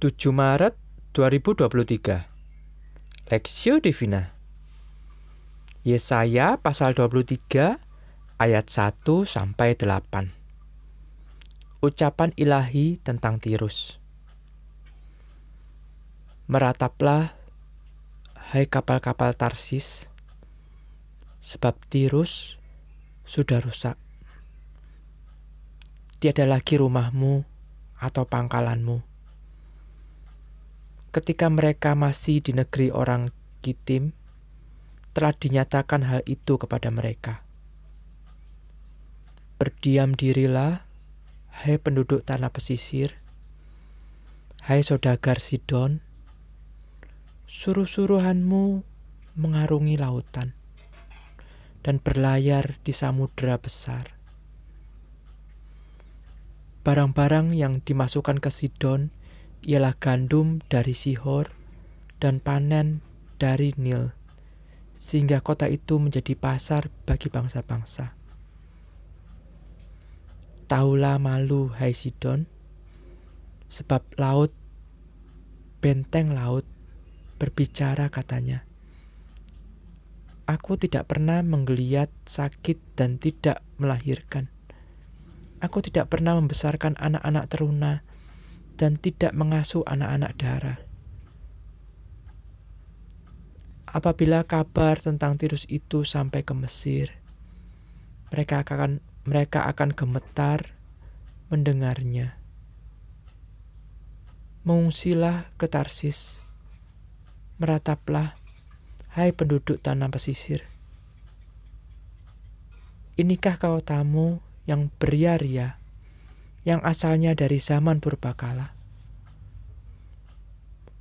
7 Maret 2023 Lexio Divina. Yesaya pasal 23 ayat 1 sampai 8 Ucapan ilahi tentang Tirus. Merataplah hai kapal-kapal Tarsis sebab Tirus sudah rusak. Tiada lagi rumahmu atau pangkalanmu ketika mereka masih di negeri orang Kitim, telah dinyatakan hal itu kepada mereka. Berdiam dirilah, hai penduduk tanah pesisir, hai saudagar Sidon, suruh-suruhanmu mengarungi lautan dan berlayar di samudera besar. Barang-barang yang dimasukkan ke Sidon ialah gandum dari Sihor dan panen dari Nil, sehingga kota itu menjadi pasar bagi bangsa-bangsa. Taulah malu, hai Sidon, sebab laut, benteng laut, berbicara katanya. Aku tidak pernah menggeliat sakit dan tidak melahirkan. Aku tidak pernah membesarkan anak-anak teruna dan tidak mengasuh anak-anak darah. Apabila kabar tentang Tirus itu sampai ke Mesir, mereka akan mereka akan gemetar mendengarnya. Mengungsilah ke Tarsis, merataplah, hai penduduk tanah pesisir. Inikah kau tamu yang beria-ria yang asalnya dari zaman purbakala.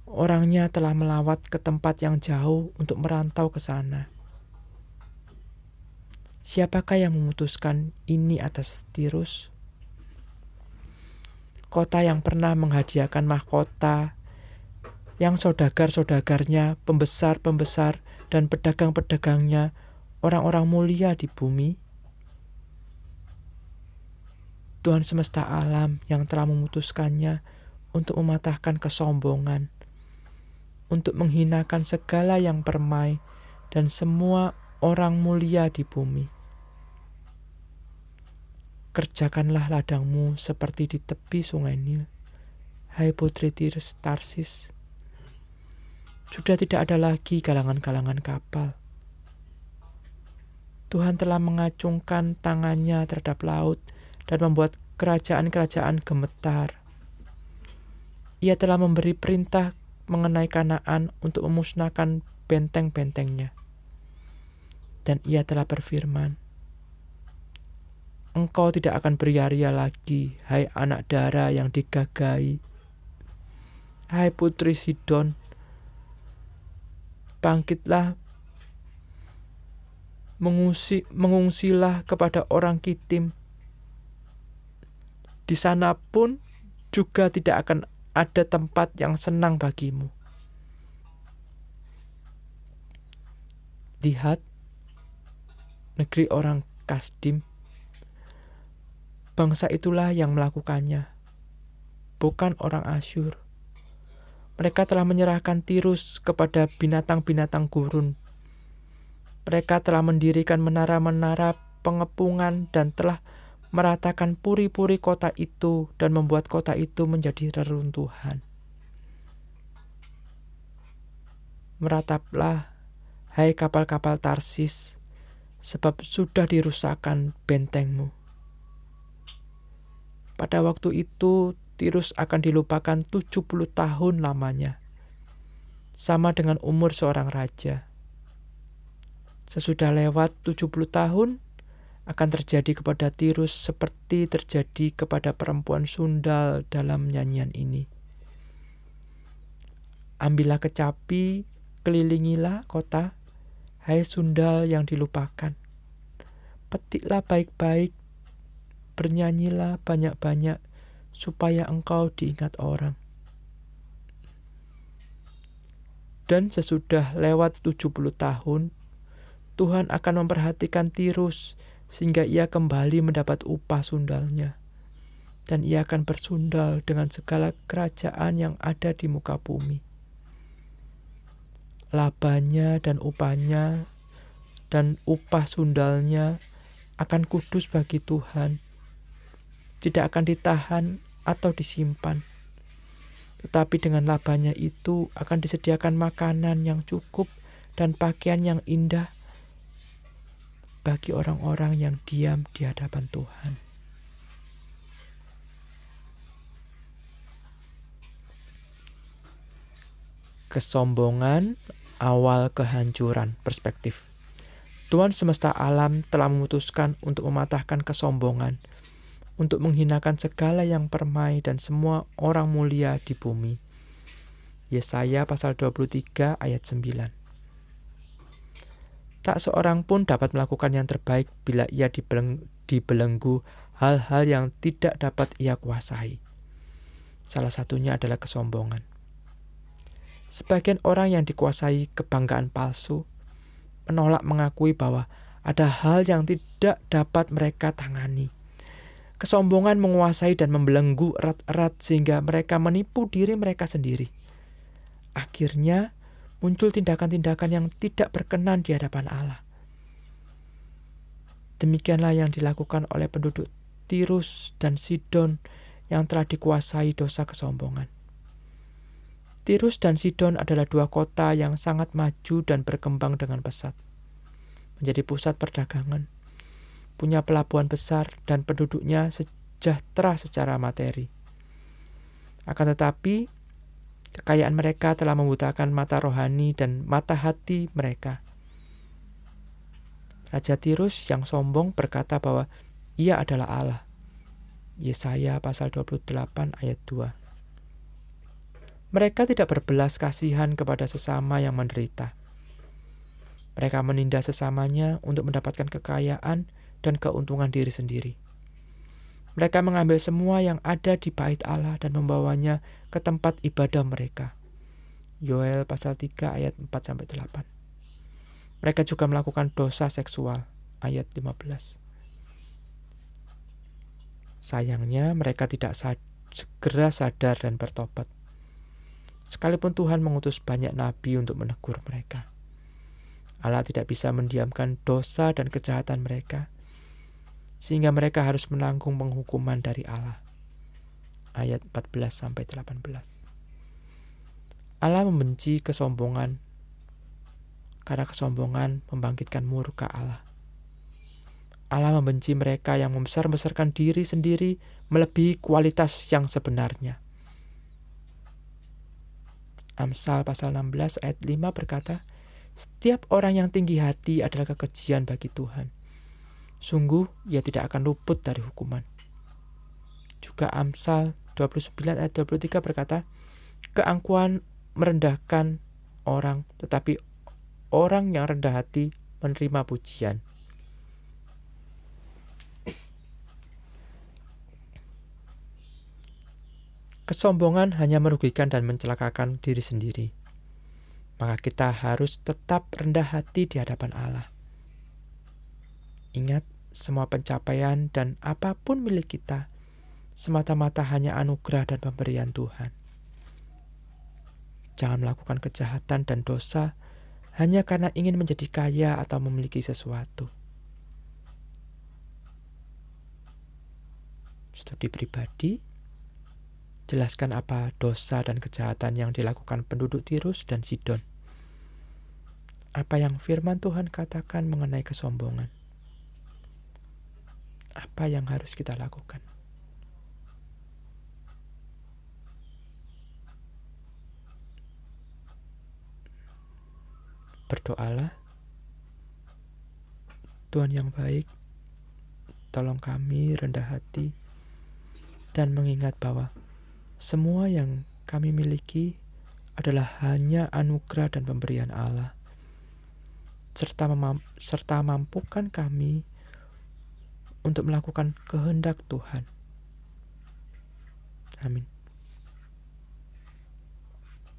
Orangnya telah melawat ke tempat yang jauh untuk merantau ke sana. Siapakah yang memutuskan ini atas Tirus? Kota yang pernah menghadiahkan mahkota, yang saudagar-saudagarnya, pembesar-pembesar, dan pedagang-pedagangnya, orang-orang mulia di bumi, Tuhan semesta alam yang telah memutuskannya untuk mematahkan kesombongan, untuk menghinakan segala yang permai dan semua orang mulia di bumi. Kerjakanlah ladangmu seperti di tepi sungai Nil, hai putri Tirs Tarsis. Sudah tidak ada lagi galangan-galangan kapal. Tuhan telah mengacungkan tangannya terhadap laut, dan membuat kerajaan-kerajaan gemetar. Ia telah memberi perintah mengenai Kanaan untuk memusnahkan benteng-bentengnya. Dan ia telah berfirman, Engkau tidak akan beria-ria lagi, hai anak darah yang digagai. Hai putri Sidon, bangkitlah, mengungsi, mengungsilah kepada orang Kitim, di sana pun juga tidak akan ada tempat yang senang bagimu. Lihat negeri orang Kasdim. Bangsa itulah yang melakukannya, bukan orang Asyur. Mereka telah menyerahkan Tirus kepada binatang-binatang gurun. Mereka telah mendirikan menara-menara pengepungan dan telah meratakan puri-puri kota itu dan membuat kota itu menjadi reruntuhan. Merataplah, hai kapal-kapal Tarsis, sebab sudah dirusakkan bentengmu. Pada waktu itu, Tirus akan dilupakan 70 tahun lamanya, sama dengan umur seorang raja. Sesudah lewat 70 tahun, akan terjadi kepada Tirus seperti terjadi kepada perempuan sundal dalam nyanyian ini. Ambillah kecapi, kelilingilah kota, hai sundal yang dilupakan. Petiklah baik-baik, bernyanyilah banyak-banyak, supaya engkau diingat orang. Dan sesudah lewat 70 tahun, Tuhan akan memperhatikan Tirus sehingga ia kembali mendapat upah sundalnya. dan ia akan bersundal dengan segala kerajaan yang ada di muka bumi. Labanya dan upahnya dan upah sundalnya akan kudus bagi Tuhan, tidak akan ditahan atau disimpan. Tetapi dengan labanya itu akan disediakan makanan yang cukup dan pakaian yang indah bagi orang-orang yang diam di hadapan Tuhan. kesombongan awal kehancuran perspektif. Tuhan semesta alam telah memutuskan untuk mematahkan kesombongan, untuk menghinakan segala yang permai dan semua orang mulia di bumi. Yesaya pasal 23 ayat 9 Tak seorang pun dapat melakukan yang terbaik bila ia dibelenggu hal-hal yang tidak dapat ia kuasai. Salah satunya adalah kesombongan. Sebagian orang yang dikuasai kebanggaan palsu menolak mengakui bahwa ada hal yang tidak dapat mereka tangani. Kesombongan menguasai dan membelenggu erat-erat sehingga mereka menipu diri mereka sendiri. Akhirnya muncul tindakan-tindakan yang tidak berkenan di hadapan Allah. Demikianlah yang dilakukan oleh penduduk Tirus dan Sidon yang telah dikuasai dosa kesombongan. Tirus dan Sidon adalah dua kota yang sangat maju dan berkembang dengan pesat. Menjadi pusat perdagangan, punya pelabuhan besar dan penduduknya sejahtera secara materi. Akan tetapi, kekayaan mereka telah membutakan mata rohani dan mata hati mereka. Raja Tirus yang sombong berkata bahwa ia adalah Allah. Yesaya pasal 28 ayat 2. Mereka tidak berbelas kasihan kepada sesama yang menderita. Mereka menindas sesamanya untuk mendapatkan kekayaan dan keuntungan diri sendiri. Mereka mengambil semua yang ada di bait Allah dan membawanya ke tempat ibadah mereka. Yoel pasal 3 ayat 4 sampai 8. Mereka juga melakukan dosa seksual ayat 15. Sayangnya mereka tidak sad segera sadar dan bertobat sekalipun Tuhan mengutus banyak nabi untuk menegur mereka. Allah tidak bisa mendiamkan dosa dan kejahatan mereka, sehingga mereka harus menanggung penghukuman dari Allah. Ayat 14 sampai 18. Allah membenci kesombongan karena kesombongan membangkitkan murka Allah. Allah membenci mereka yang membesar-besarkan diri sendiri melebihi kualitas yang sebenarnya. Amsal pasal 16 ayat 5 berkata, Setiap orang yang tinggi hati adalah kekejian bagi Tuhan. Sungguh, ia tidak akan luput dari hukuman. Juga Amsal 29 ayat 23 berkata, Keangkuhan merendahkan orang, tetapi orang yang rendah hati menerima pujian. Kesombongan hanya merugikan dan mencelakakan diri sendiri. Maka kita harus tetap rendah hati di hadapan Allah. Ingat, semua pencapaian dan apa pun milik kita semata-mata hanya anugerah dan pemberian Tuhan. Jangan melakukan kejahatan dan dosa hanya karena ingin menjadi kaya atau memiliki sesuatu. Studi pribadi Jelaskan apa dosa dan kejahatan yang dilakukan penduduk Tirus dan Sidon. Apa yang firman Tuhan katakan mengenai kesombongan? Apa yang harus kita lakukan? Berdoalah, Tuhan yang baik, tolong kami rendah hati dan mengingat bahwa semua yang kami miliki adalah hanya anugerah dan pemberian Allah, serta, serta mampukan kami untuk melakukan kehendak Tuhan. Amin.